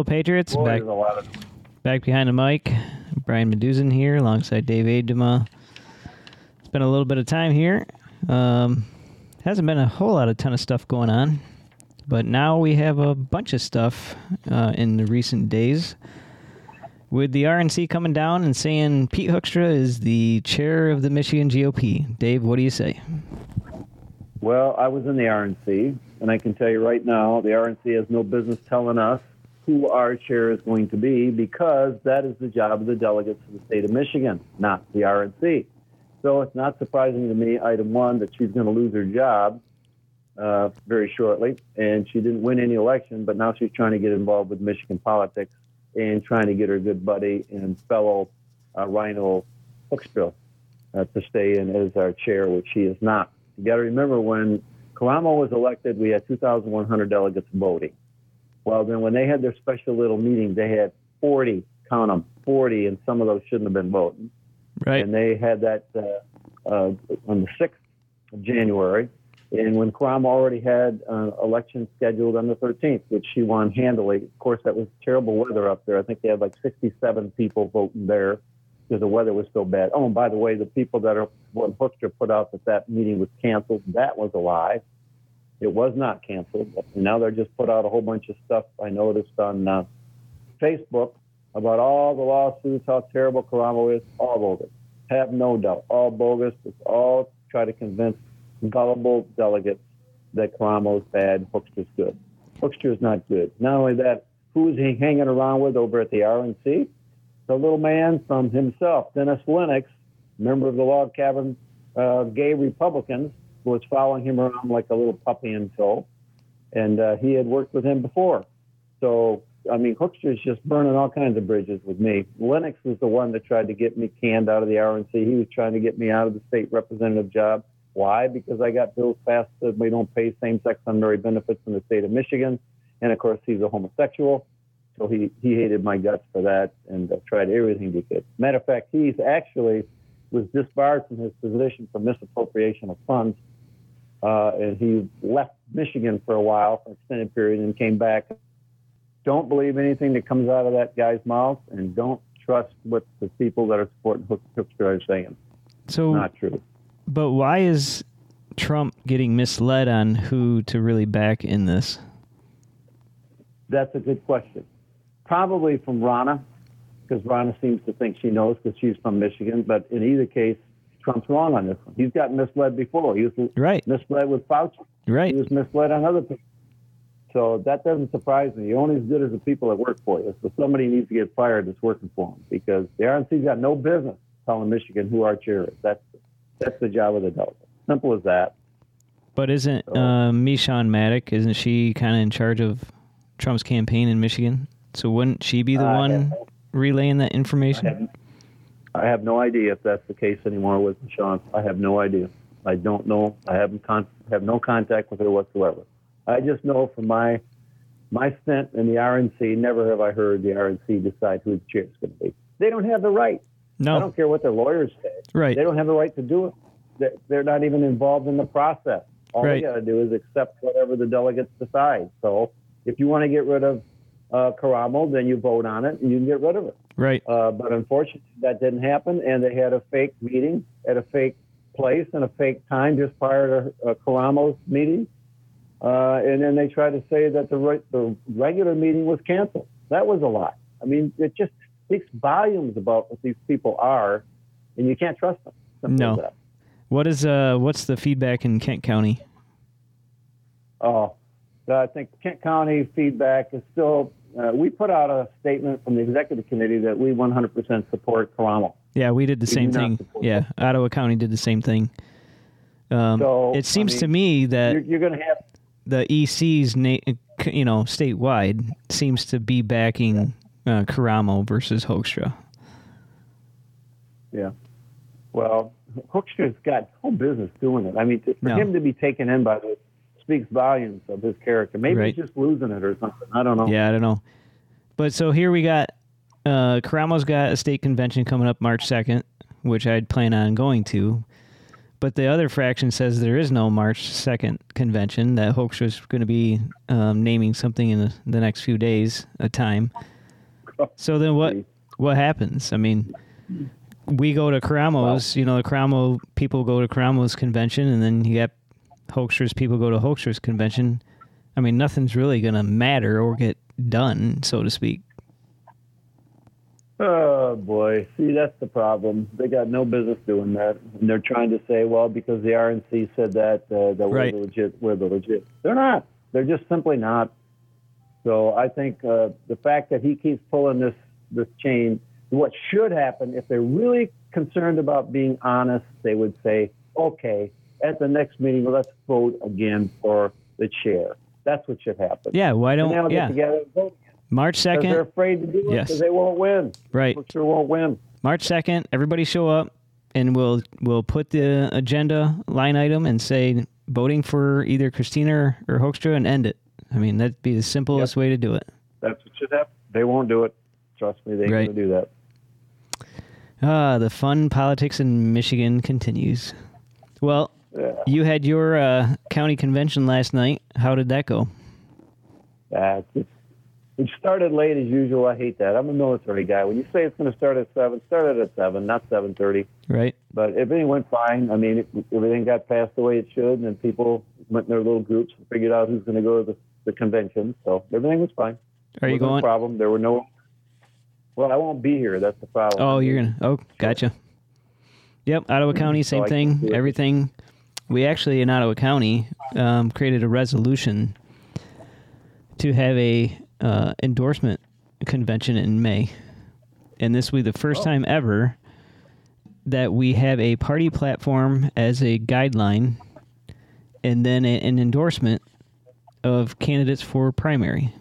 Hello, Patriots. Boy, back, there's a lot of back behind the mic. Brian Meduzin here alongside Dave Agema. It's been a little bit of time here. Um, hasn't been a whole lot of ton of stuff going on, but now we have a bunch of stuff uh, in the recent days. With the RNC coming down and saying Pete Hoekstra is the chair of the Michigan GOP. Dave, what do you say? Well, I was in the RNC, and I can tell you right now, the RNC has no business telling us who our chair is going to be because that is the job of the delegates of the state of Michigan, not the RNC. So it's not surprising to me, item one, that she's going to lose her job uh, very shortly, and she didn't win any election, but now she's trying to get involved with Michigan politics and trying to get her good buddy and fellow uh, RINO Hoekstra uh, to stay in as our chair, which she is not. You got to remember when Karamo was elected, we had 2,100 delegates voting. Well, then when they had their special little meeting, they had 40, count them, 40, and some of those shouldn't have been voting. Right. And they had that uh, uh, on the 6th of January. And when Karamo already had uh, election scheduled on the 13th, which she won handily, of course, that was terrible weather up there. I think they had like 67 people voting there because the weather was so bad. Oh, and by the way, the people that are what Hoekstra put out that that meeting was canceled, that was a lie. It was not canceled. Now they're just put out a whole bunch of stuff I noticed on uh, Facebook about all the lawsuits, how terrible Karamo is, all bogus. Have no doubt, all bogus. It's all try to convince gullible delegates that Karamo's bad, Hoekstra's good. Hoekstra is not good. Not only that, who's he hanging around with over at the RNC? The little man from himself, Dennis Lennox, member of the log cabin uh, gay Republicans, was following him around like a little puppy tow. And uh, he had worked with him before. So, I mean, Hoekstra's just burning all kinds of bridges with me. Lennox was the one that tried to get me canned out of the RNC. He was trying to get me out of the state representative job. Why? Because I got bills passed that we don't pay same-sex unmarried benefits in the state of Michigan. And of course, he's a homosexual. So he, he hated my guts for that and uh, tried everything he could. Matter of fact, he's actually was disbarred from his position for misappropriation of funds. Uh, and he left Michigan for a while for an extended period and came back. Don't believe anything that comes out of that guy's mouth and don't trust what the people that are supporting Hoekstra are saying. So, Not true. but why is Trump getting misled on who to really back in this? That's a good question. Probably from Ronna, because Ronna seems to think she knows because she's from Michigan. But in either case, Trump's wrong on this one. He's got misled before. He was Right. misled with Fauci. Right. He was misled on other people. So that doesn't surprise me. You're only as good as the people that work for you. So somebody needs to get fired that's working for them because the RNC's got no business telling Michigan who our chair is. That's that's the job of the delegate. Simple as that. But isn't So- uh, Meshawn Maddock, isn't she kind of in charge of Trump's campaign in Michigan? So wouldn't she be the I one relaying that information? I have no idea if that's the case anymore with Sean. I have no idea. I don't know. I haven't con- have no contact with her whatsoever. I just know from my my stint in the RNC, never have I heard the RNC decide who the chair is going to be. They don't have the right. No. I don't care what their lawyers say. Right. They don't have the right to do it. They're- They're not even involved in the process. All Right. they got to do is accept whatever the delegates decide. So if you want to get rid of uh, Karamo, then you vote on it and you can get rid of it. Right. Uh, but unfortunately, that didn't happen, and they had a fake meeting at a fake place and a fake time just prior to uh, Karamo's meeting. Uh, and then they tried to say that the, re- the regular meeting was canceled. That was a lie. I mean, it just speaks volumes about what these people are, and you can't trust them. Simple No. What is uh what's the feedback in Kent County? Oh, I think Kent County feedback is still. Uh, we put out a statement from the executive committee that we 100% support Karamo. Yeah, we did the We same thing. Yeah, Ottawa County did the same thing. Um, So, it seems I to me that You're, you're going to have the EC's, na- you know, statewide seems to be backing uh, Karamo versus Hoekstra. Yeah. Well, Hoekstra's got no business doing it. I mean, for No. him to be taken in by this speaks volumes of his character. Maybe Right. he's just losing it or something. I don't know. Yeah, I don't know. But so here we got uh Karamo's got a state convention coming up March 2nd, which I'd plan on going to. But the other fraction says there is no March 2nd convention, that Hoekstra's going to be um, naming something in the, the next few days, a time. So then what what happens? I mean, we go to Karamo's, you know, the Karamo people go to Karamo's convention, and then you got Hoekstra's people go to Hoekstra's convention. I mean, nothing's really going to matter or get done, so to speak. Oh boy, see that's the problem. They got no business doing that, and they're trying to say, well, because the RNC said that, uh, that Right. we're the legit. We're the legit. They're not. They're just simply not. So I think uh, the fact that he keeps pulling this this chain, what should happen if they're really concerned about being honest, they would say, okay, at the next meeting, let's vote again for the chair. That's what should happen. Yeah, why and don't get yeah. together and vote March because they're 2nd, afraid to do it Yes. because they won't win. right. Sure won't win. March 2nd, everybody show up and we'll we'll put the agenda line item and say voting for either Kristina or Hoekstra and end it. I mean, that'd be the simplest way to do it. That's what should happen. They won't do it. Trust me, they ain't Right. do that. Ah, the fun politics in Michigan continues. Well, Yeah. you had your uh, county convention last night. How did that go? Uh, it started late as usual. I hate that. I'm a military guy. When you say it's going to start at seven, start at seven, not seven thirty. Right? But everything went fine. I mean, it, everything got passed the way it should, and people went in their little groups and figured out who's going to go to the, the convention. So everything was fine. Are you going? problem. There were no. Well, I won't be here. That's the problem. Oh, you're gonna. Oh, gotcha. Yep, Ottawa County, same can thing. Everything. We actually in Ottawa County um, created a resolution to have a uh, endorsement convention in May, and this will be the first Oh. time ever that we have a party platform as a guideline, and then a, an endorsement of candidates for primary.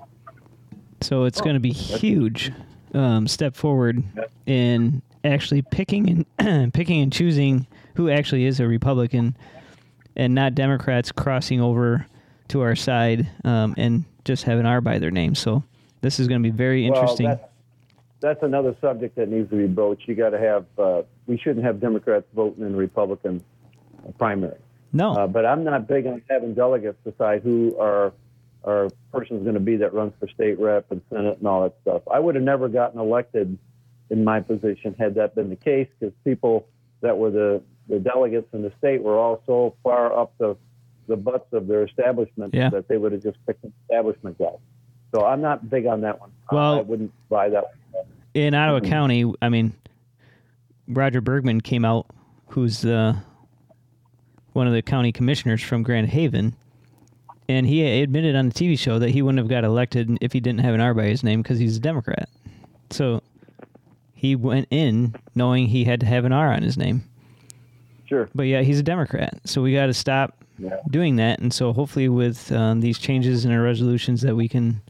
So it's going to be huge um, step forward in actually picking and picking and choosing who actually is a Republican, and not Democrats crossing over to our side um, and just having our by their name. So this is going to be very interesting. Well, that's, that's another subject that needs to be broached. You got to have. Uh, we shouldn't have Democrats voting in Republican primary. no, Uh, but I'm not big on having delegates decide who our our person's going to be that runs for state rep and senate and all that stuff. I would have never gotten elected in my position had that been the case because people that were the the delegates in the state were all so far up the the butts of their establishment Yeah. that they would have just picked an establishment guy. So I'm not big on that one. Well- I wouldn't buy that. One. in Ottawa Mhm. County, I mean, Roger Bergman came out, who's uh, one of the county commissioners from Grand Haven, and he admitted on the TV show that he wouldn't have got elected if he didn't have an R by his name because he's a Democrat. So he went in knowing he had to have an R on his name. Sure. But yeah, he's a Democrat. So we got to stop Yeah. doing that. And so hopefully, with um, these changes in our resolutions, that we can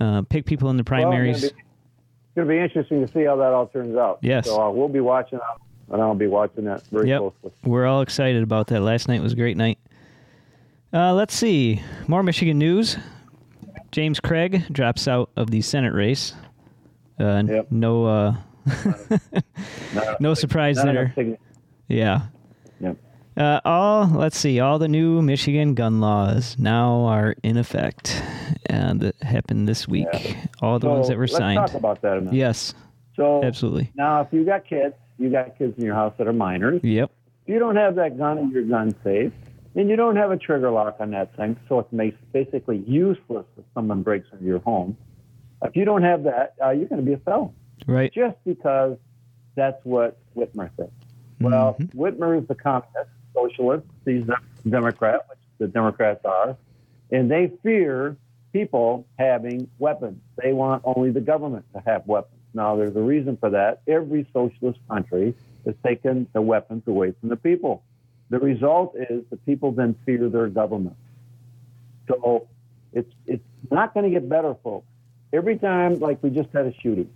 uh, pick people in the primaries. Well, it's going to be interesting to see how that all turns out. Yes. So uh, we'll be watching, that. and I'll be watching that very Yep. closely. We're all excited about that. Last night was a great night. Uh, let's see. More Michigan news. James Craig drops out of the Senate race. Uh, Yep. No, uh, no surprise not there. Yeah. Yep. Uh, all let's see. All the new Michigan gun laws now are in effect, and that happened this week. All the So ones that were let's signed. talk about that a minute. Yes, So absolutely. now, if you got kids, you got kids in your house that are minors. Yep. If you don't have that gun in your gun safe, and you don't have a trigger lock on that thing, so it makes basically useless if someone breaks into your home. If you don't have that, uh, you're going to be a felon. Right. just because that's what Whitmer said. Well, Mhm. Whitmer is the communist, socialist. He's a Democrat, which the Democrats are, and they fear people having weapons. They want only the government to have weapons. Now, there's a reason for that. Every socialist country has taken the weapons away from the people. The result is the people then fear their government. So it's it's not going to get better, folks. Every time, like we just had a shooting,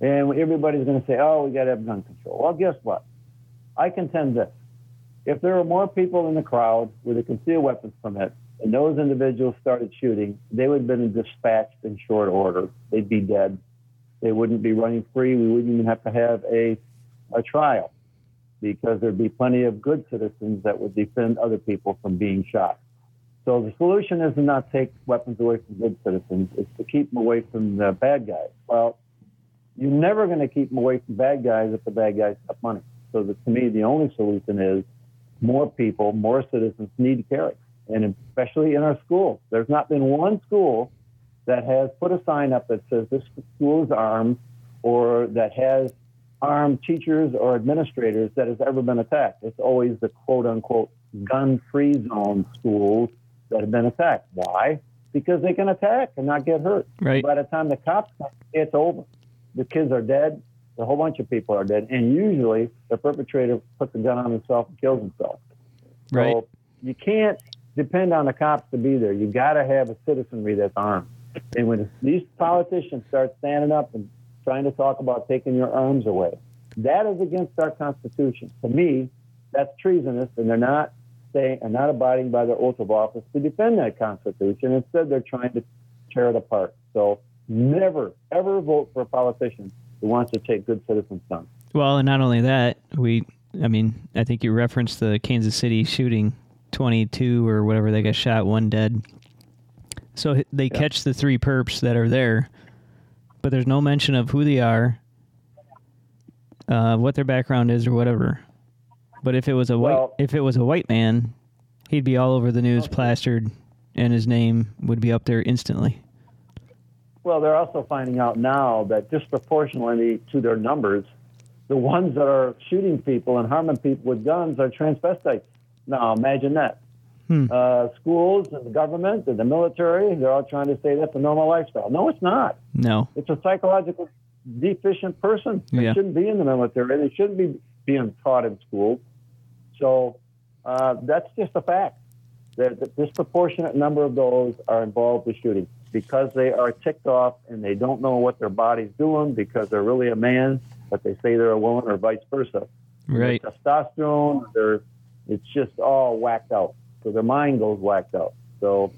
and everybody's going to say, "Oh, we got to have gun control." Well, guess what? I contend this: if there were more people in the crowd with a concealed weapons permit, and those individuals started shooting, they would have been dispatched in short order. They'd be dead. They wouldn't be running free. We wouldn't even have to have a a trial because there'd be plenty of good citizens that would defend other people from being shot. So the solution is to not take weapons away from good citizens. It's to keep them away from the bad guys. Well, you're never going to keep them away from bad guys if the bad guys have money. So the, to me, the only solution is more people, more citizens need to carry, and especially in our schools. There's not been one school that has put a sign up that says this school is armed, or that has armed teachers or administrators that has ever been attacked. It's always the quote unquote gun free zone schools that have been attacked. Why? Because they can attack and not get hurt. Right. By the time the cops come, it's over. The kids are dead. A whole bunch of people are dead. And usually the perpetrator puts a gun on himself and kills himself. Right. So you can't depend on the cops to be there. You got to have a citizenry that's armed. And when these politicians start standing up and trying to talk about taking your arms away, that is against our Constitution. To me, that's treasonous, and they're not staying and not abiding by their oath of office to defend that Constitution. Instead, they're trying to tear it apart. So never, ever vote for a politician who wants to take good citizens' down. Well, and not only that, we, I mean, I think you referenced the Kansas City shooting, 22 or whatever, they got shot, one dead. So they catch the three perps that are there, but there's no mention of who they are, uh, what their background is, or whatever. But if it was a white, Well- if it was a white man, he'd be all over the news, plastered, and his name would be up there instantly. Well, they're also finding out now that disproportionately to their numbers, the ones that are shooting people and harming people with guns are transvestites. Now, imagine that. Hmm. Uh, schools and the government and the military, they're all trying to say that's a normal lifestyle. No, it's not. No. It's a psychological deficient person. They Yeah. shouldn't be in the military. They shouldn't be being taught in schools. So uh, that's just a fact. The, the disproportionate number of those are involved with shooting because they are ticked off and they don't know what their body's doing because they're really a man, but they say they're a woman or vice versa. Right. Their testosterone, their it's just all whacked out. So their mind goes whacked out. So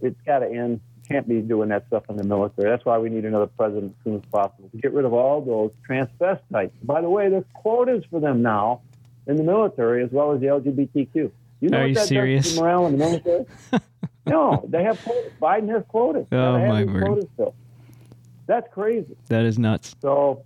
it's got to end. Can't be doing that stuff in the military. That's why we need another president as soon as possible to get rid of all those transvestites. By the way, there's quotas for them now in the military as well as the LGBTQ. You know Are what you serious? morale in the military? no, they have quotas. Biden has quotas. Oh, my word. Quotas still. That's crazy. That is nuts. So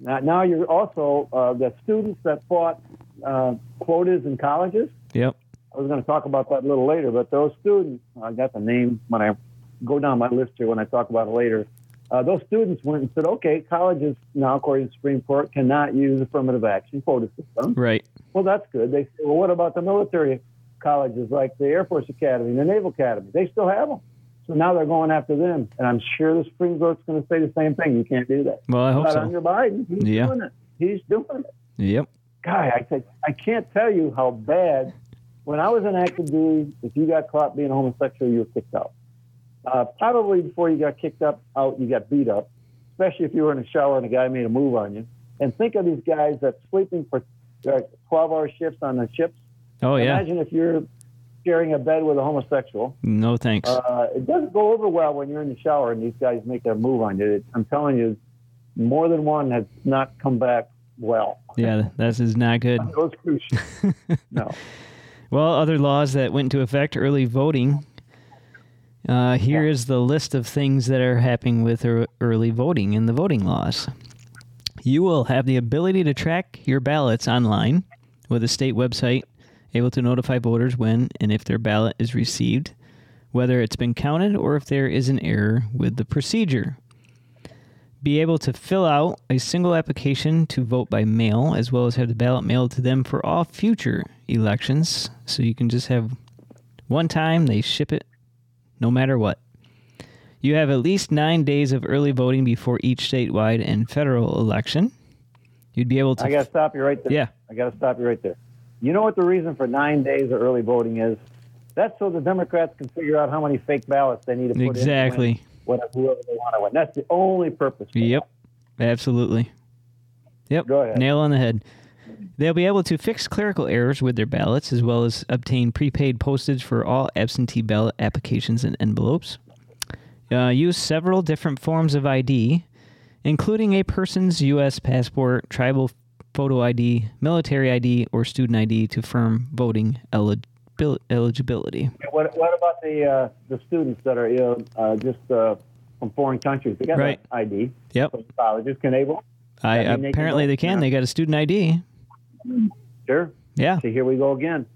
now, now you're also uh, the students that fought uh, quotas in colleges. Yep. I was going to talk about that a little later, but those students, I got the name when I go down my list here when I talk about it later. Uh, those students went and said, okay, colleges now, according to the Supreme Court, cannot use affirmative action quota system. Right. Well, that's good. They said, well, what about the military colleges like the Air Force Academy, and the Naval Academy? They still have them. So now they're going after them. And I'm sure the Supreme Court's going to say the same thing. You can't do that. Well, I hope Not so. under Biden. He's Yeah. doing it. He's doing it. Yep. Guy, I said, I can't tell you how bad. When I was in active duty, if you got caught being homosexual, you were kicked out. Uh, probably before you got kicked up out, you got beat up, especially if you were in a shower and a guy made a move on you. And think of these guys that's sleeping for uh, 12-hour shifts on the ships. Oh yeah. Imagine if you're sharing a bed with a homosexual. No thanks. Uh, it doesn't go over well when you're in the shower and these guys make their move on you. It, I'm telling you, more than one has not come back well. yeah, this is not good. Those ships. no. Well, other laws that went into effect: early voting. Uh, here is the list of things that are happening with early voting in the voting laws. You will have the ability to track your ballots online with a state website, able to notify voters when and if their ballot is received, whether it's been counted or if there is an error with the procedure. Be able to fill out a single application to vote by mail, as well as have the ballot mailed to them for all future elections. So you can just have one time, they ship it no matter what. You have at least nine days of early voting before each statewide and federal election. You'd be able to. I got to stop you right there. Yeah. I got to stop you right there. You know what the reason for nine days of early voting is? That's so the Democrats can figure out how many fake ballots they need to put in Exactly. whatever, whoever they want to win. That's the only purpose. Yep. Absolutely. Yep. Go ahead. Nail on the head. They'll be able to fix clerical errors with their ballots as well as obtain prepaid postage for all absentee ballot applications and envelopes. Uh, use several different forms of ID, including a person's U.S. passport, tribal photo ID, military ID, or student ID to firm voting eligibil- eligibility. What, what about the uh, the students that are you know, uh, just uh, from foreign countries? They got Right. that ID Yep. colleges. Can they vote? I, I they can apparently they can. yeah. They got a student ID. Sure. Yeah. So here we go again.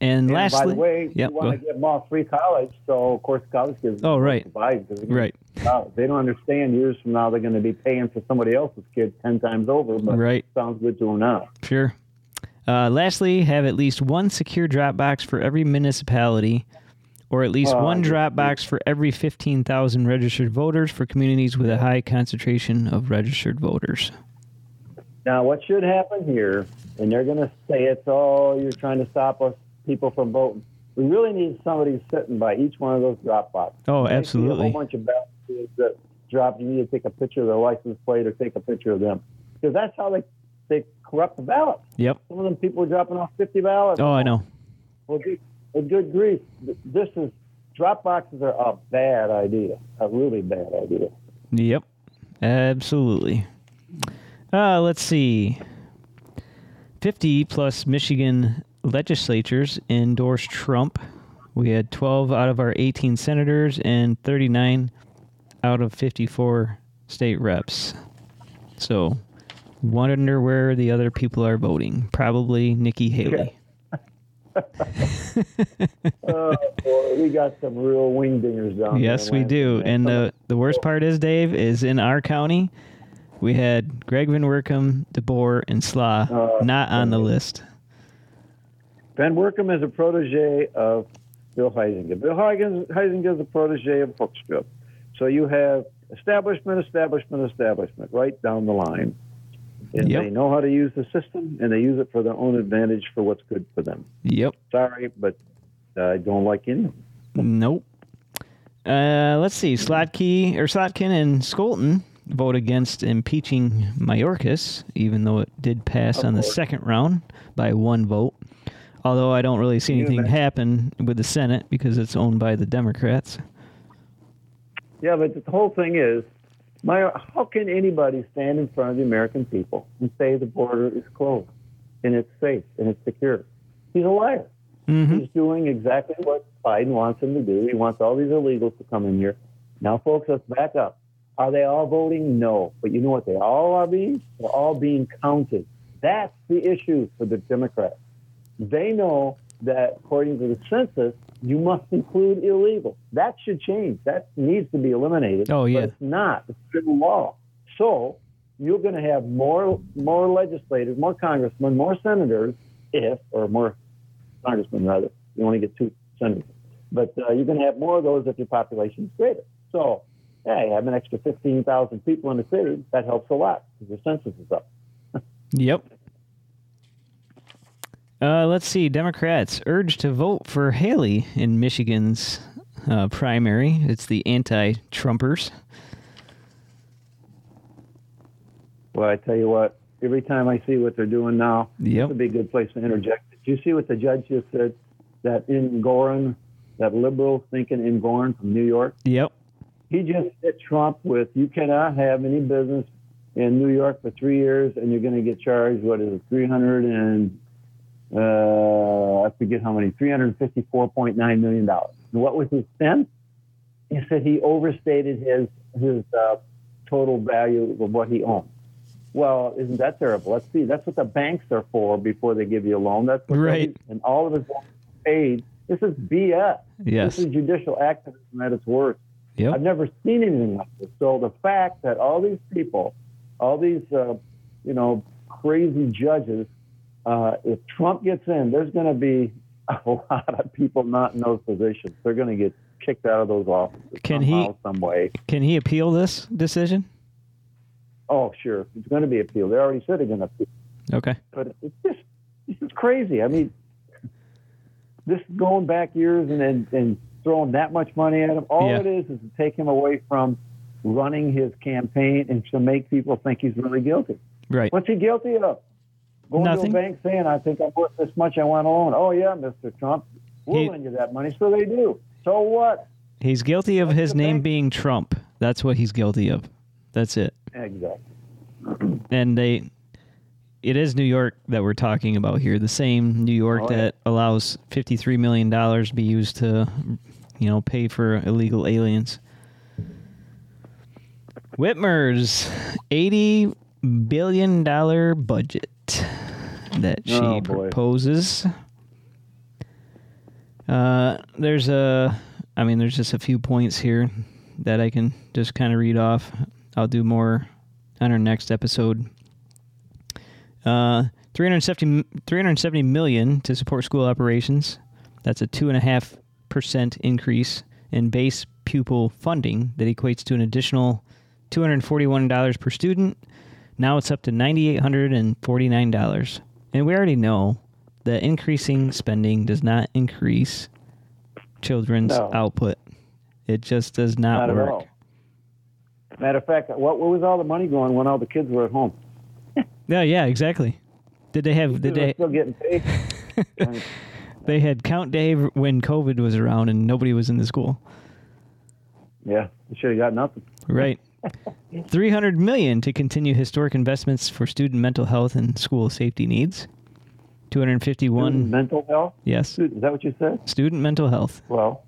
And, And lastly, by the way, Yep, you want to give them all free college, so of course college gives them Oh, right. provides because they're gonna right, college. They don't understand years from now they're going to be paying for somebody else's kids ten times over, but right. sounds good to them now. Sure. Uh, lastly, have at least one secure Dropbox for every municipality, or at least Oh, one Dropbox for every 15,000 registered voters for communities with a high concentration of registered voters. Now, what should happen here, and they're going to say it's, oh, you're trying to stop us people from voting. We really need somebody sitting by each one of those drop boxes. Oh, see A absolutely. whole bunch of ballots that drop. You need to take a picture of their license plate or take a picture of them because that's how they they corrupt the ballots. Yep. Some of them people are dropping off 50 ballots. Oh, I know. Well, good, good grief. This is drop boxes are a bad idea, a really bad idea. Yep. Absolutely. Uh, let's see. 50 plus Michigan legislatures endorsed Trump. We had 12 out of our 18 senators and 39 out of 54 state reps. So, wonder where the other people are voting. Probably Nikki Haley. Oh, boy, we got some real wingdingers down there. Yes, we do. Man, And the the worst part is, Dave, is in our county, we had Greg VanWoerkom, DeBoer, and Slaw Oh, not on the list. VanWoerkom is a protege of Bill Huizenga. Bill Huizenga is a protege of Hoekstra. So you have establishment, establishment, establishment right down the line. And Yep. they know how to use the system and they use it for their own advantage for what's good for them. Yep. Sorry, but I don't like any of them. Nope. Uh, let's see. Slotky or Slotkin and Scholten vote against impeaching Mayorkas, even though it did pass Of on the second round by one vote. Although I don't really see anything happen with the Senate because it's owned by the Democrats. Yeah, but the whole thing is, my, how can anybody stand in front of the American people and say the border is closed and it's safe and it's secure? He's a liar. hmm He's doing exactly what Biden wants him to do. He wants all these illegals to come in here. Now, folks, let's back up. Are they all voting? No. But you know what they all are being? They're all being counted. That's the issue for the Democrats. They know that according to the census, you must include illegal. That should change. That needs to be eliminated. Oh, yeah. But it's not. It's civil law. So you're going to have more more legislators, more congressmen, more senators, if or more congressmen rather. You only get two senators, but uh, you're going to have more of those if your population is greater. So, hey, have an extra 15,000 people in the city. That helps a lot because your census is up. Yep. Uh, let's see. Democrats urged to vote for Haley in Michigan's uh, primary. It's the anti-Trumpers. Well, I tell you what, every time I see what they're doing now, Yep. Would be a good place to interject. Did you see what the judge just said? That Engoron, that liberal thinking Engoron from New York, Yep. he just hit Trump with you cannot have any business in New York for three years and you're going to get charged, what is it, 300 and, uh, I forget how many, $354.9 million. And what was his sin? He said he overstated his, his uh, total value of what he owned. Well, isn't that terrible? Let's see. That's what the banks are for before they give you a loan. That's what Right. and all of his loans paid. This is BS. Yes. This is judicial activism at its worst. I've never seen anything like this. So the fact that all these people, all these, uh, you know, crazy judges, uh, if Trump gets in, there's going to be a lot of people not in those positions. They're going to get kicked out of those offices Can he- somehow, some way. Can he appeal this decision? Oh, sure, it's going to be appealed. They already said they're going to appeal. Okay. but it's just is crazy. I mean, this is going back years and and, and throwing that much money at him. All Yeah. it is is to take him away from running his campaign and to make people think he's really guilty. Right. What's he guilty of? Going Nothing. to a bank saying, "I think I'm worth this much. I want a loan." Oh yeah, Mr. Trump, we'll He- lend you that money. So they do. So what? He's guilty of What's his name bank? being Trump. That's what he's guilty of. That's it. Exactly. And they it is New York that we're talking about here. The same New York Oh, yeah. that allows 53 million dollars be used to you know, pay for illegal aliens. Whitmer's 80 billion dollar budget that she Oh, proposes. Uh, there's a, I mean, there's just a few points here that I can just kind of read off. I'll do more on our next episode. Uh, 370, 370 million to support school operations. That's a two and a half percent increase in base pupil funding that equates to an additional $241 per student. Now it's up to $9,849. And we already know that increasing spending does not increase children's No. output. It just does not, Not work. Matter of fact, what, what was all the money going when all the kids were at home? Yeah, yeah, exactly. Did they have did they still getting paid. They had count day when COVID was around and nobody was in the school. yeah, they should have got nothing. Right. 300 million to continue historic investments for student mental health and school safety needs. 251 Student mental health. yes, Student, is that what you said? student mental health. Well,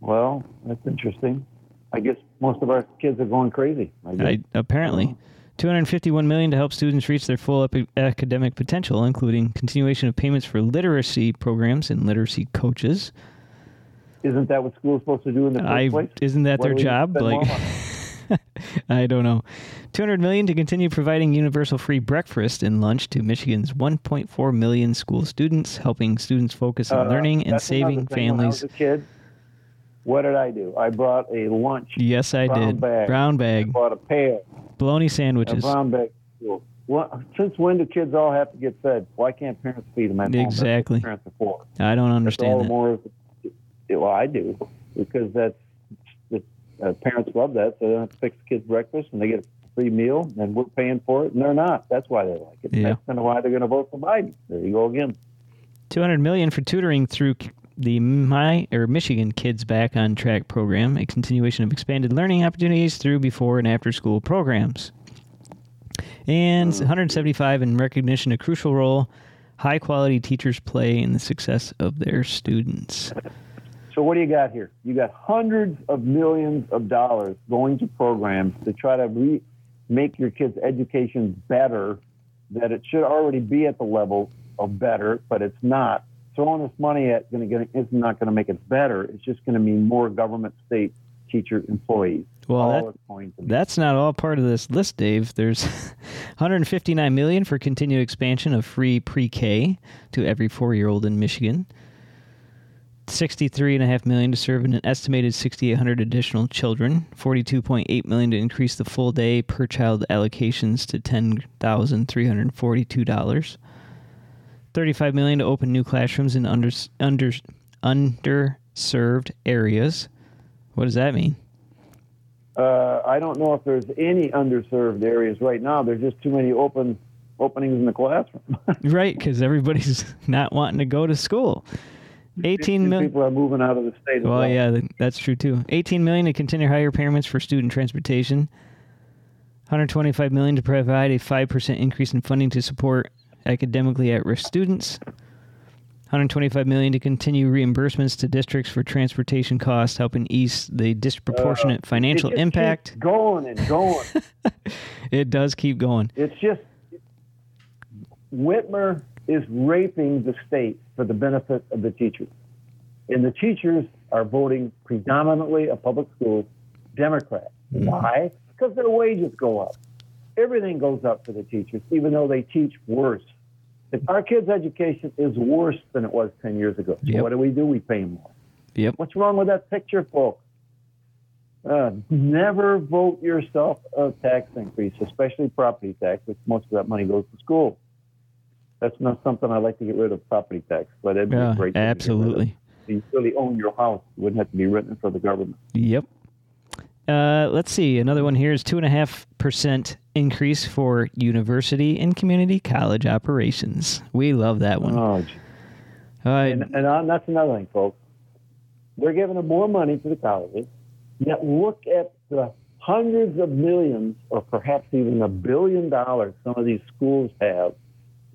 well, that's interesting. I guess most of our kids are going crazy. I. Apparently. 251 million to help students reach their full epi- academic potential, including continuation of payments for literacy programs and literacy coaches. Isn't that what school's are supposed to do in the first I place? isn't that Why their job? Like? I don't know. 200 million to continue providing universal free breakfast and lunch to Michigan's 1.4 million school students, helping students focus on Uh, learning and saving thing. When I was families. a kid, what did I do? I brought a lunch. Yes, I brown did. bag. Brown I bag, bought a pail. bologna sandwiches. brown bag. Well, since when do kids all have to get fed? Why can't parents feed them at home? Exactly. parents are for. I don't That's all understand the that. more. Well, I do because that's uh, parents love that. So they don't have to fix the kids breakfast and they get a free meal, and we're paying for it, and they're not. That's why they like it. Yeah. That's kind of why they're going to vote for Biden. There you go again. 200 million for tutoring through the my or Michigan Kids Back on Track program, a continuation of expanded learning opportunities through before and after school programs. And 175 in recognition of crucial role high quality teachers play in the success of their students. So what do you got here? You got hundreds of millions of dollars going to programs to try to re- make your kids' education better. That it should already be at the level of better, but it's not. Throwing this money at going to is not going to make it better. It's just going to mean more government, state teacher employees. Well, that, it's going to be. That's not all part of this list, Dave. There's 159 million for continued expansion of free pre-K to every four-year-old in Michigan. 63.5 million to serve an estimated 6,800 additional children. 42.8 million to increase the full day per child allocations to $10,342. 35 million to open new classrooms in under, under, underserved areas. What does that mean? Uh, I don't know if there's any underserved areas right now. There's just too many open openings in the classroom. Right, because everybody's not wanting to go to school. 18 million. People are moving out of the state. Well, well, yeah, that's true too. 18 million to continue higher payments for student transportation. 125 million to provide a 5% increase in funding to support academically at-risk students. 125 million to continue reimbursements to districts for transportation costs, helping ease the disproportionate uh, financial It just impact. keeps going and going. It does keep going. it's just Whitmer is raping the state for the benefit of the teachers, and the teachers are voting predominantly of public schools Democrat. Why? Because their wages go up. Everything goes up for the teachers, even though they teach worse. If our kids' education is worse than it was 10 years ago, so Yep. what do we do? We pay more. Yep. What's wrong with that picture, folks? Uh, never vote yourself a tax increase, especially property tax, which most of that money goes to school. That's not something I'd like to get rid of property tax, but it'd be Yeah, great. thing to get rid of. absolutely. You really own your house. You wouldn't have to be written for the government. Yep. Uh, let's see. Another one here is two and a half percent increase for university and community college operations. We love that one. Oh. Uh, and, and uh, that's another thing, folks. They're giving them more money to the colleges. Yet look at the hundreds of millions, or perhaps even a billion dollars, some of these schools have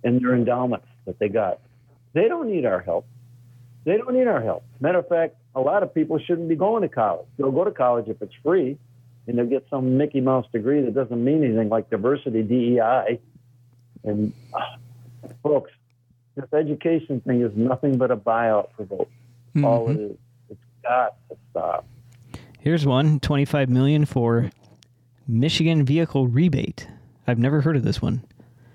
in their endowments that they got. They don't need our help. They don't need our help. Matter of fact, a lot of people shouldn't be going to college. They'll go to college if it's free, and they'll get some Mickey Mouse degree that doesn't mean anything, like diversity, DEI. And uh, folks, this education thing is nothing but a buyout for votes. All it is. It's got to stop. Here's one 25 million for Michigan vehicle rebate. I've never heard of this one.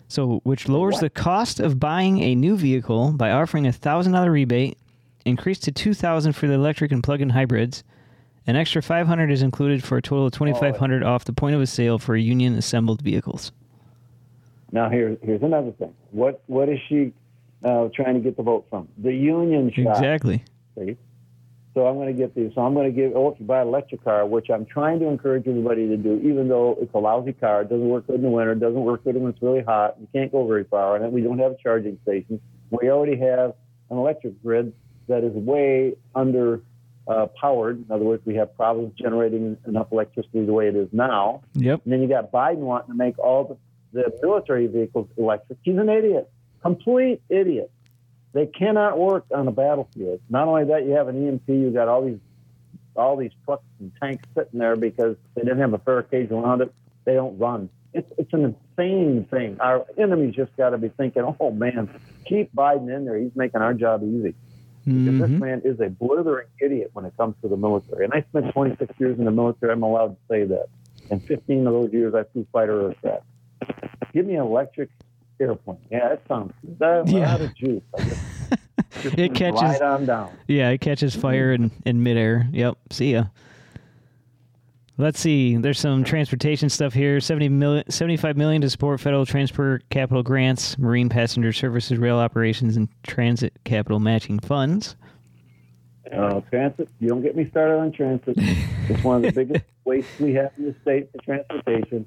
So, which lowers What? the cost of buying a new vehicle by offering a thousand dollar rebate, increased to two thousand for the electric and plug-in hybrids. An extra 500 is included for a total of 2500 off the point of a sale for union assembled vehicles. Now here, here's another thing. What what is she uh, trying to get the vote from? The union shop. Exactly. See? So I'm going to get these. So I'm going to give. Oh, if you buy an electric car, which I'm trying to encourage everybody to do, even though it's a lousy car, it doesn't work good in the winter, it doesn't work good when it's really hot. You can't go very far on it. We don't have a charging stations. We already have an electric grid that is way under uh, powered. In other words, we have problems generating enough electricity the way it is now. Yep. And then you got Biden wanting to make all the, the military vehicles electric. He's an idiot, complete idiot. They cannot work on a battlefield. Not only that, you have an EMP. You got all these all these trucks and tanks sitting there because they didn't have a Faraday cage around it. They don't run. It's it's an insane thing. Our enemies just got to be thinking, oh man, keep Biden in there. He's making our job easy. Because this Mhm. man is a blithering idiot when it comes to the military. And I spent 26 years in the military. I'm allowed to say that. And 15 of those years I flew fighter aircraft. Give me an electric airplane. Yeah, that sounds that, Yeah. out of juice. Just, just It catches- Right on down. Yeah, it catches fire in, in midair. Yep. See ya. Let's see. There's some transportation stuff here. 70 million, 75 million to support federal transport capital grants, marine passenger services, rail operations, and transit capital matching funds. Uh, transit, you don't get me started on transit. It's one of the biggest wastes we have in the state for transportation.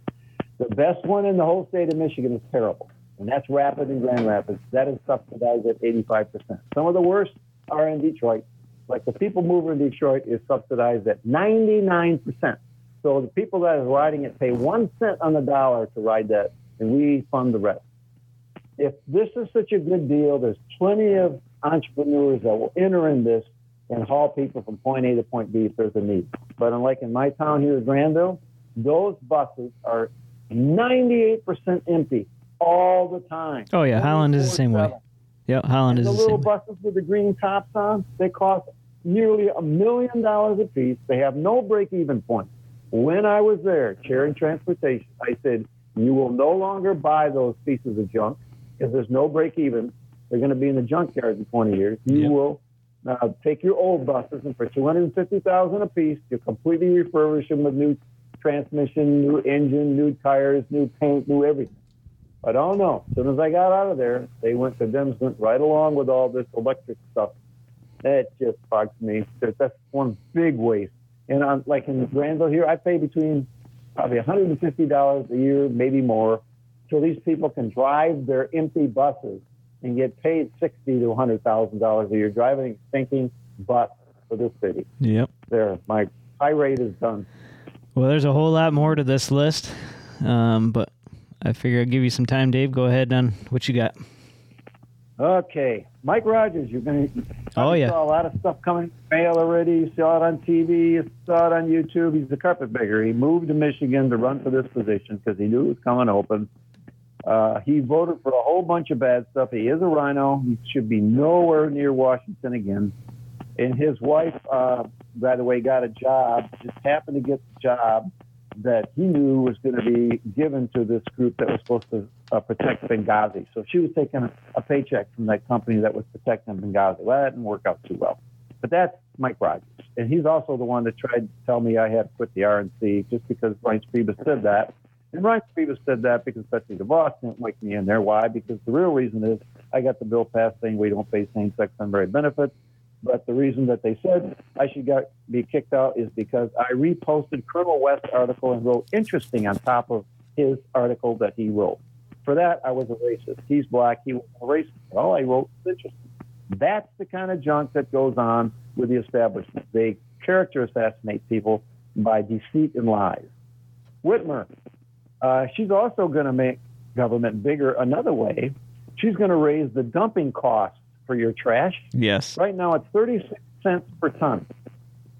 The best one in the whole state of Michigan is terrible, and that's Rapid and Grand Rapids. That is subsidized at 85%. Some of the worst are in Detroit. Like the people mover in Detroit is subsidized at 99%. So the people that are riding it pay one cent on the dollar to ride that, and we fund the rest. If this is such a good deal, there's plenty of entrepreneurs that will enter in this and haul people from point A to point B if there's a need. But unlike in my town here in Grandville, those buses are 98% empty all the time. Oh, yeah. Holland is the same way. 24/7. Yep. Holland And is the the little buses with the green tops on, they cost nearly a million dollars a piece. They have no break-even point. When I was there chairing transportation, I said, you will no longer buy those pieces of junk because there's no break-even. They're going to be in the junkyard in 20 years. You Yep. will uh, take your old buses and for 250000 a piece, you completely refurbish them with new transmission, new engine, new tires, new paint, new everything. But oh no, as soon as I got out of there, they went to them went right along with all this electric stuff. That just bugs me. That's one big waste. And on, like in Grandville here, I pay between probably $150 a year, maybe more, so these people can drive their empty buses and get paid sixty to $100,000 a year driving a stinking bus for this city. Yep. There, my tirade is done. Well, there's a whole lot more to this list, um, but I figure I'll give you some time, Dave. Go ahead on what you got. Okay, Mike Rogers, you're to. Oh, yeah. saw a lot of stuff coming in the mail already. You saw it on TV. You saw it on YouTube. He's a carpetbagger. He moved to Michigan to run for this position because he knew it was coming open. Uh, he voted for a whole bunch of bad stuff. He is a RINO. He should be nowhere near Washington again. And his wife, uh, by the way, got a job. Just happened to get the job that he knew was going to be given to this group that was supposed to uh, protect Benghazi. So she was taking a, paycheck from that company that was protecting Benghazi. Well, that didn't work out too well. But that's Mike Rogers. And he's also the one that tried to tell me I had to quit the RNC just because Reince Priebus said that. And Reince Priebus said that because Betsy DeVos didn't wake me in there. Why? Because the real reason is I got the bill passed saying we don't pay same-sex unmarried benefits. But the reason that they said I should get, be kicked out is because I reposted Colonel West's article and wrote interesting on top of his article that he wrote. For that, I was a racist. He's black. He was a racist. All I wrote was interesting. That's the kind of junk that goes on with the establishment. They character assassinate people by deceit and lies. Whitmer, uh, she's also going to make government bigger another way. She's going to raise the dumping costs for your trash. Yes. Right now, it's 36 cents per ton.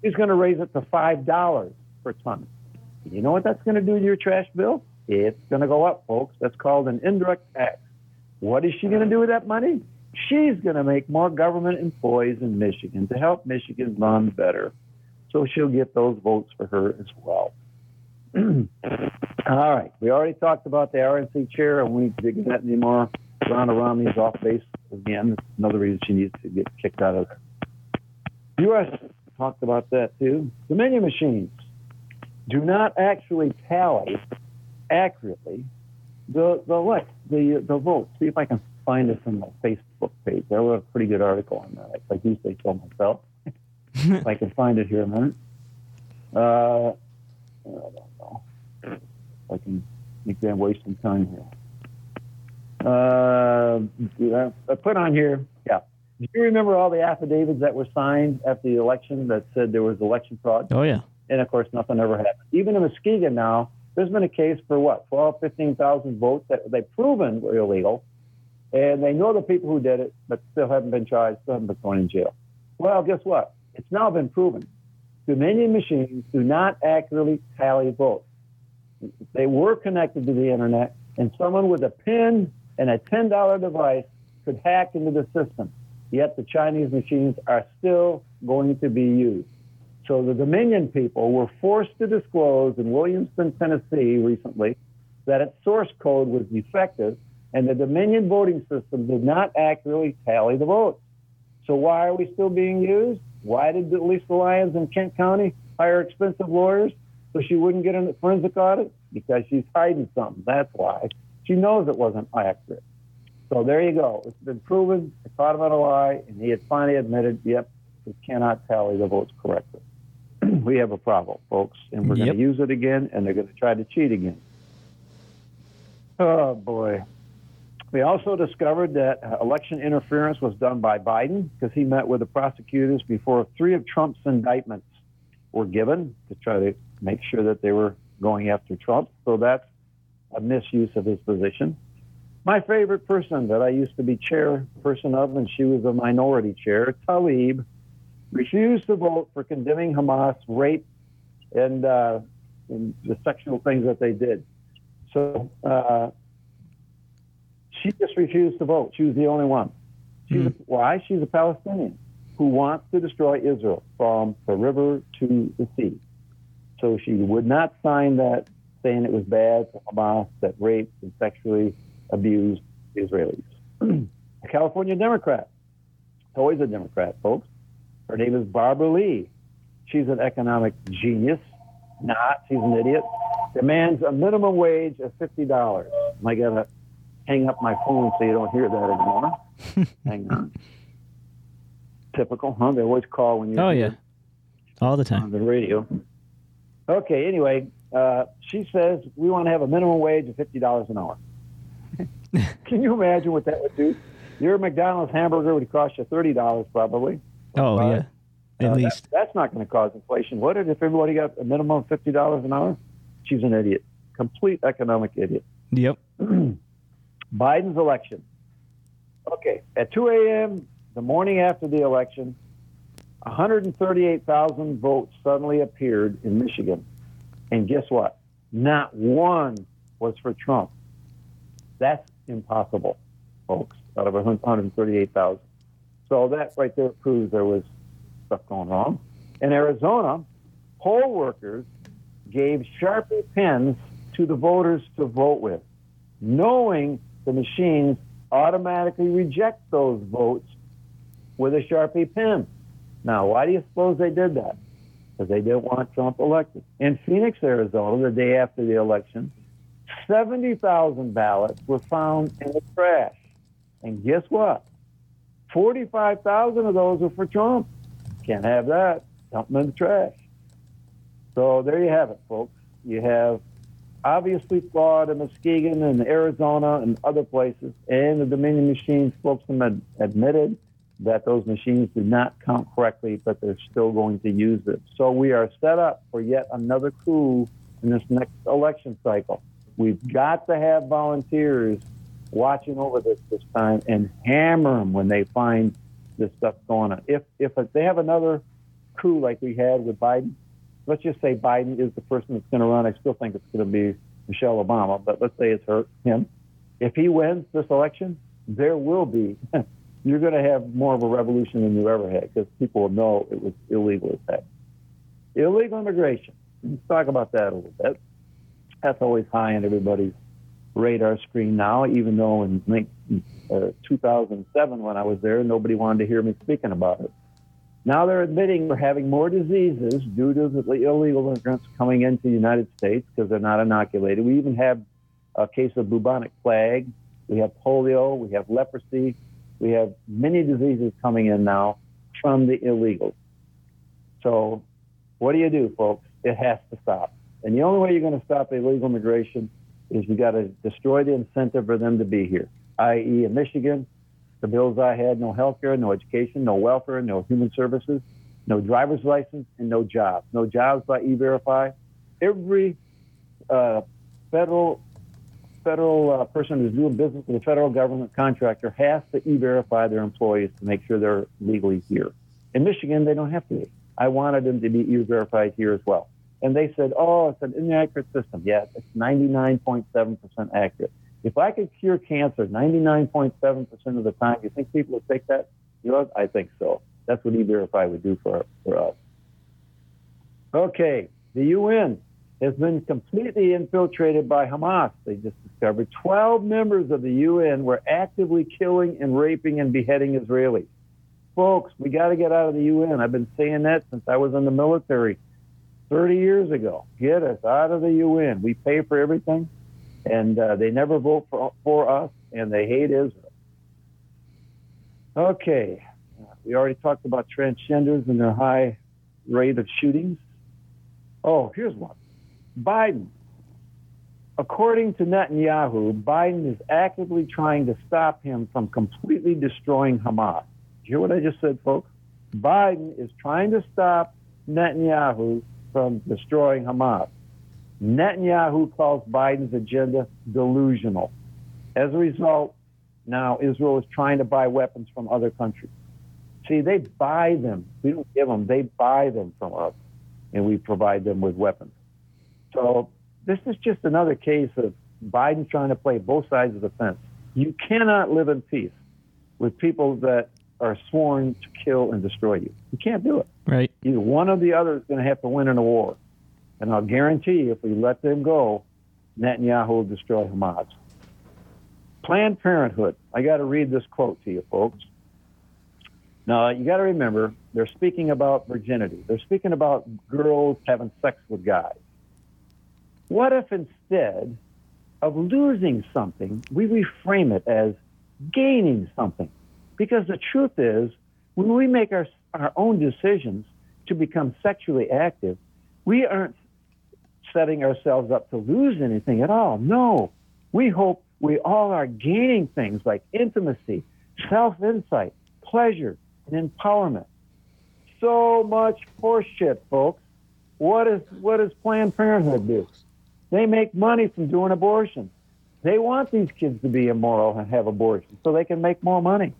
She's going to raise it to $5 per ton. You know what that's going to do to your trash bill? It's going to go up, folks. That's called an indirect tax. What is she going to do with that money? She's going to make more government employees in Michigan to help Michigan run better. So she'll get those votes for her as well. All right. We already talked about the RNC chair, and we didn't dig that anymore. Ronna Romney's off base again. Another reason she needs to get kicked out of there. U.S. talked about that too. The Dominion machines do not actually tally accurately the the what the the votes. See if I can find this on my Facebook page. There was a pretty good article on that. I usually tell myself. if I can find it here a minute. Uh, I don't know. I can make them waste some time here. Uh, I put on here, yeah. Do you remember all the affidavits that were signed after the election that said there was election fraud? Oh yeah. And of course, nothing ever happened. Even in Muskegon now, there's been a case for what, 12, 15,000 votes that they've proven were illegal. And they know the people who did it, but still haven't been charged, still haven't been thrown in jail. Well, guess what? It's now been proven. Dominion machines do not accurately tally votes. They were connected to the internet, and someone with a pin and a $10 device could hack into the system. Yet the Chinese machines are still going to be used. So the Dominion people were forced to disclose in Williamson, Tennessee recently that its source code was defective and the Dominion voting system did not accurately tally the votes. So why are we still being used? Why did at least the Lyons in Kent County hire expensive lawyers so she wouldn't get a forensic audit? Because she's hiding something. That's why. She knows it wasn't accurate. So there you go. It's been proven. They caught him on a lie, and he had finally admitted, yep, we cannot tally the votes correctly. we have a problem, folks, and we're Yep. going to use it again, and they're going to try to cheat again. Oh, boy. We also discovered that uh, election interference was done by Biden because he met with the prosecutors before three of Trump's indictments were given to try to make sure that they were going after Trump. So that's a misuse of his position. My favorite person that I used to be chairperson of, and she was a minority chair, Tlaib, refused to vote for condemning Hamas rape and, uh, and the sexual things that they did. So uh, she just refused to vote. She was the only one. She's a, why? She's a Palestinian who wants to destroy Israel from the river to the sea. So she would not sign that, saying it was bad for Hamas that raped and sexually abused Israelis. a California Democrat, always a Democrat, folks. Her name is Barbara Lee. She's an economic genius. Not, she's an idiot. Demands a minimum wage of fifty dollars. Am I gotta hang up my phone so you don't hear that anymore. hang on. Typical, huh? They always call when you Oh yeah. All the time. on the radio. Okay, anyway, uh, she says we want to have a minimum wage of fifty dollars an hour. Can you imagine what that would do? Your McDonald's hamburger would cost you thirty dollars probably. Oh Right. yeah. At Uh, that- least. that's not going to cause inflation. What if everybody got a minimum of fifty dollars an hour? She's an idiot, complete economic idiot. Yep. Biden's election. Okay, at 2 a.m. the morning after the election, 138,000 votes suddenly appeared in Michigan. And guess what? Not one was for Trump. That's impossible, folks, out of 138,000. So that right there proves there was stuff going wrong. In Arizona, poll workers gave Sharpie pens to the voters to vote with, knowing the machines automatically reject those votes with a Sharpie pen. Now, why do you suppose they did that? Because they didn't want Trump elected. In Phoenix, Arizona, the day after the election, 70,000 ballots were found in the trash. And guess what? 45,000 of those were for Trump. Can't have that. Dump them in the trash. So there you have it, folks. You have obviously flawed in Muskegon and Arizona and other places, and the Dominion machine spokesman admitted that those machines did not count correctly, but they're still going to use it. So we are set up for yet another coup in this next election cycle. We've got to have volunteers watching over this this time and hammer them when they find this stuff going on. If if they have another coup like we had with Biden, let's just say Biden is the person that's going to run. I still think it's going to be Michelle Obama, but let's say it's her him. If he wins this election, there will be. you're going to have more of a revolution than you ever had because people will know it was illegal as heck. Illegal immigration. Let's talk about that a little bit. That's always high on everybody's radar screen now, even though in uh, 2007, when I was there, nobody wanted to hear me speaking about it. Now they're admitting we're having more diseases due to the illegal immigrants coming into the United States because they're not inoculated. We even have a case of bubonic plague. We have polio. We have leprosy. We have many diseases coming in now from the illegals. So, what do you do, folks? It has to stop. And the only way you're going to stop illegal immigration is you got to destroy the incentive for them to be here, i.e., in Michigan, the bills I had no health care, no education, no welfare, no human services, no driver's license, and no jobs. No jobs by E Verify. Every uh, federal federal uh, person who's doing business with a federal government contractor has to e-verify their employees to make sure they're legally here. In Michigan, they don't have to be. I wanted them to be e-verified here as well. And they said, oh, it's an inaccurate system. Yes, it's 99.7% accurate. If I could cure cancer 99.7% of the time, you think people would take that? You know, I think so. That's what e-verify would do for, for us. Okay, the UN has been completely infiltrated by Hamas. They just discovered 12 members of the UN were actively killing and raping and beheading Israelis. Folks, we got to get out of the UN. I've been saying that since I was in the military 30 years ago. Get us out of the UN. We pay for everything, and uh, they never vote for, for us, and they hate Israel. Okay, we already talked about transgenders and their high rate of shootings. Oh, here's one. Biden. According to Netanyahu, Biden is actively trying to stop him from completely destroying Hamas. You hear what I just said, folks? Biden is trying to stop Netanyahu from destroying Hamas. Netanyahu calls Biden's agenda delusional. As a result, now Israel is trying to buy weapons from other countries. See, they buy them. We don't give them, they buy them from us, and we provide them with weapons. So this is just another case of Biden trying to play both sides of the fence. You cannot live in peace with people that are sworn to kill and destroy you. You can't do it. Right. Either one or the other is going to have to win in a war. And I'll guarantee you, if we let them go, Netanyahu will destroy Hamas. Planned Parenthood. I got to read this quote to you, folks. Now, you got to remember, they're speaking about virginity. They're speaking about girls having sex with guys. What if instead of losing something, we reframe it as gaining something? Because the truth is, when we make our, our own decisions to become sexually active, we aren't setting ourselves up to lose anything at all. No, we hope we all are gaining things like intimacy, self insight, pleasure, and empowerment. So much horseshit, folks. What is what does Planned Parenthood do? They make money from doing abortion. They want these kids to be immoral and have abortions so they can make more money.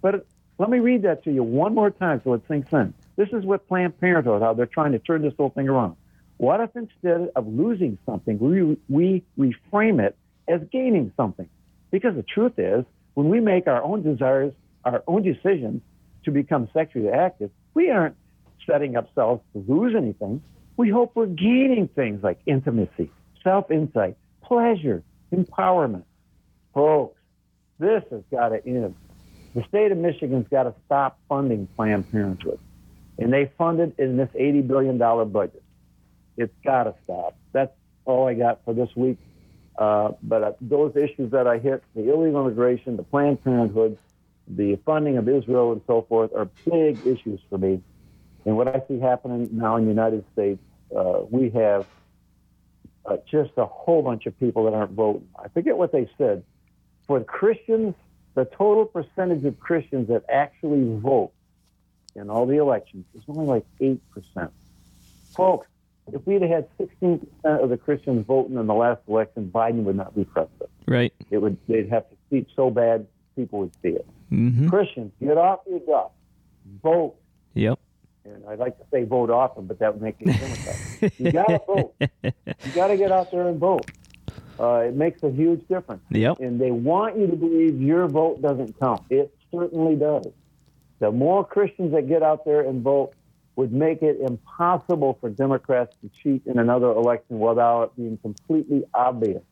But let me read that to you one more time so it sinks in. This is what Planned Parenthood, how they're trying to turn this whole thing around. What if instead of losing something, we, we reframe it as gaining something? Because the truth is, when we make our own desires, our own decisions to become sexually active, we aren't setting ourselves to lose anything. We hope we're gaining things like intimacy, self insight, pleasure, empowerment. Folks, this has got to end. The state of Michigan's got to stop funding Planned Parenthood. and they fund it in this $80 billion budget. It's got to stop. That's all I got for this week. Uh, but uh, those issues that I hit, the illegal immigration, the Planned Parenthood, the funding of Israel and so forth are big issues for me. And what I see happening now in the United States, uh, we have uh, just a whole bunch of people that aren't voting. I forget what they said. For Christians, the total percentage of Christians that actually vote in all the elections is only like 8%. Folks, if we'd had 16% of the Christians voting in the last election, Biden would not be president. Right. It would they'd have to speak so bad people would see it. Mm-hmm. Christians, get off your duff. Vote. Yep. And I'd like to say vote often, but that would make me Democrat. you gotta vote. You gotta get out there and vote. Uh, it makes a huge difference. Yep. And they want you to believe your vote doesn't count. It certainly does. The more Christians that get out there and vote would make it impossible for Democrats to cheat in another election without it being completely obvious.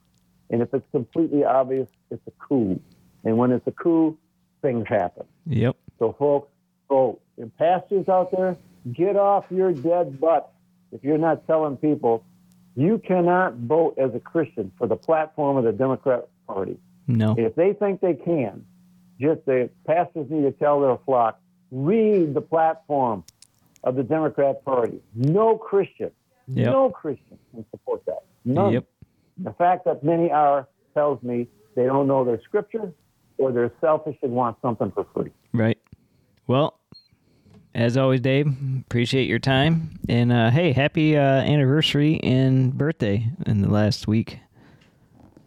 And if it's completely obvious, it's a coup. And when it's a coup, things happen. Yep. So, folks, vote. And pastors out there, get off your dead butts if you're not telling people you cannot vote as a Christian for the platform of the Democrat Party. No. If they think they can, just the pastors need to tell their flock, read the platform of the Democrat Party. No Christian, Yep. no Christian can support that. None. Yep. The fact that many are tells me they don't know their scripture or they're selfish and want something for free. Right. Well, as always, Dave, appreciate your time. And uh, hey, happy uh, anniversary and birthday in the last week.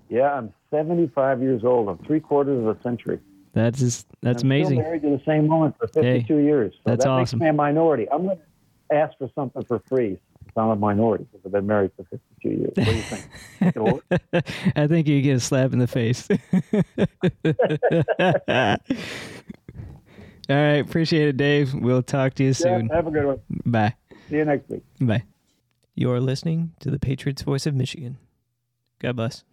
Yeah, I'm 75 years old. I'm three quarters of a century. That's just, that's I'm amazing. Married to the same woman for 52 years. So that's that awesome. makes me a minority. I'm going to ask for something for free. I'm a minority because I've been married for 52 years. What do you think? Think? I think you get a slap in the face. All right, appreciate it, Dave. We'll talk to you Yeah, soon. have a good one. Bye. See you next week. Bye. You're listening to the Patriots Voice of Michigan. God bless.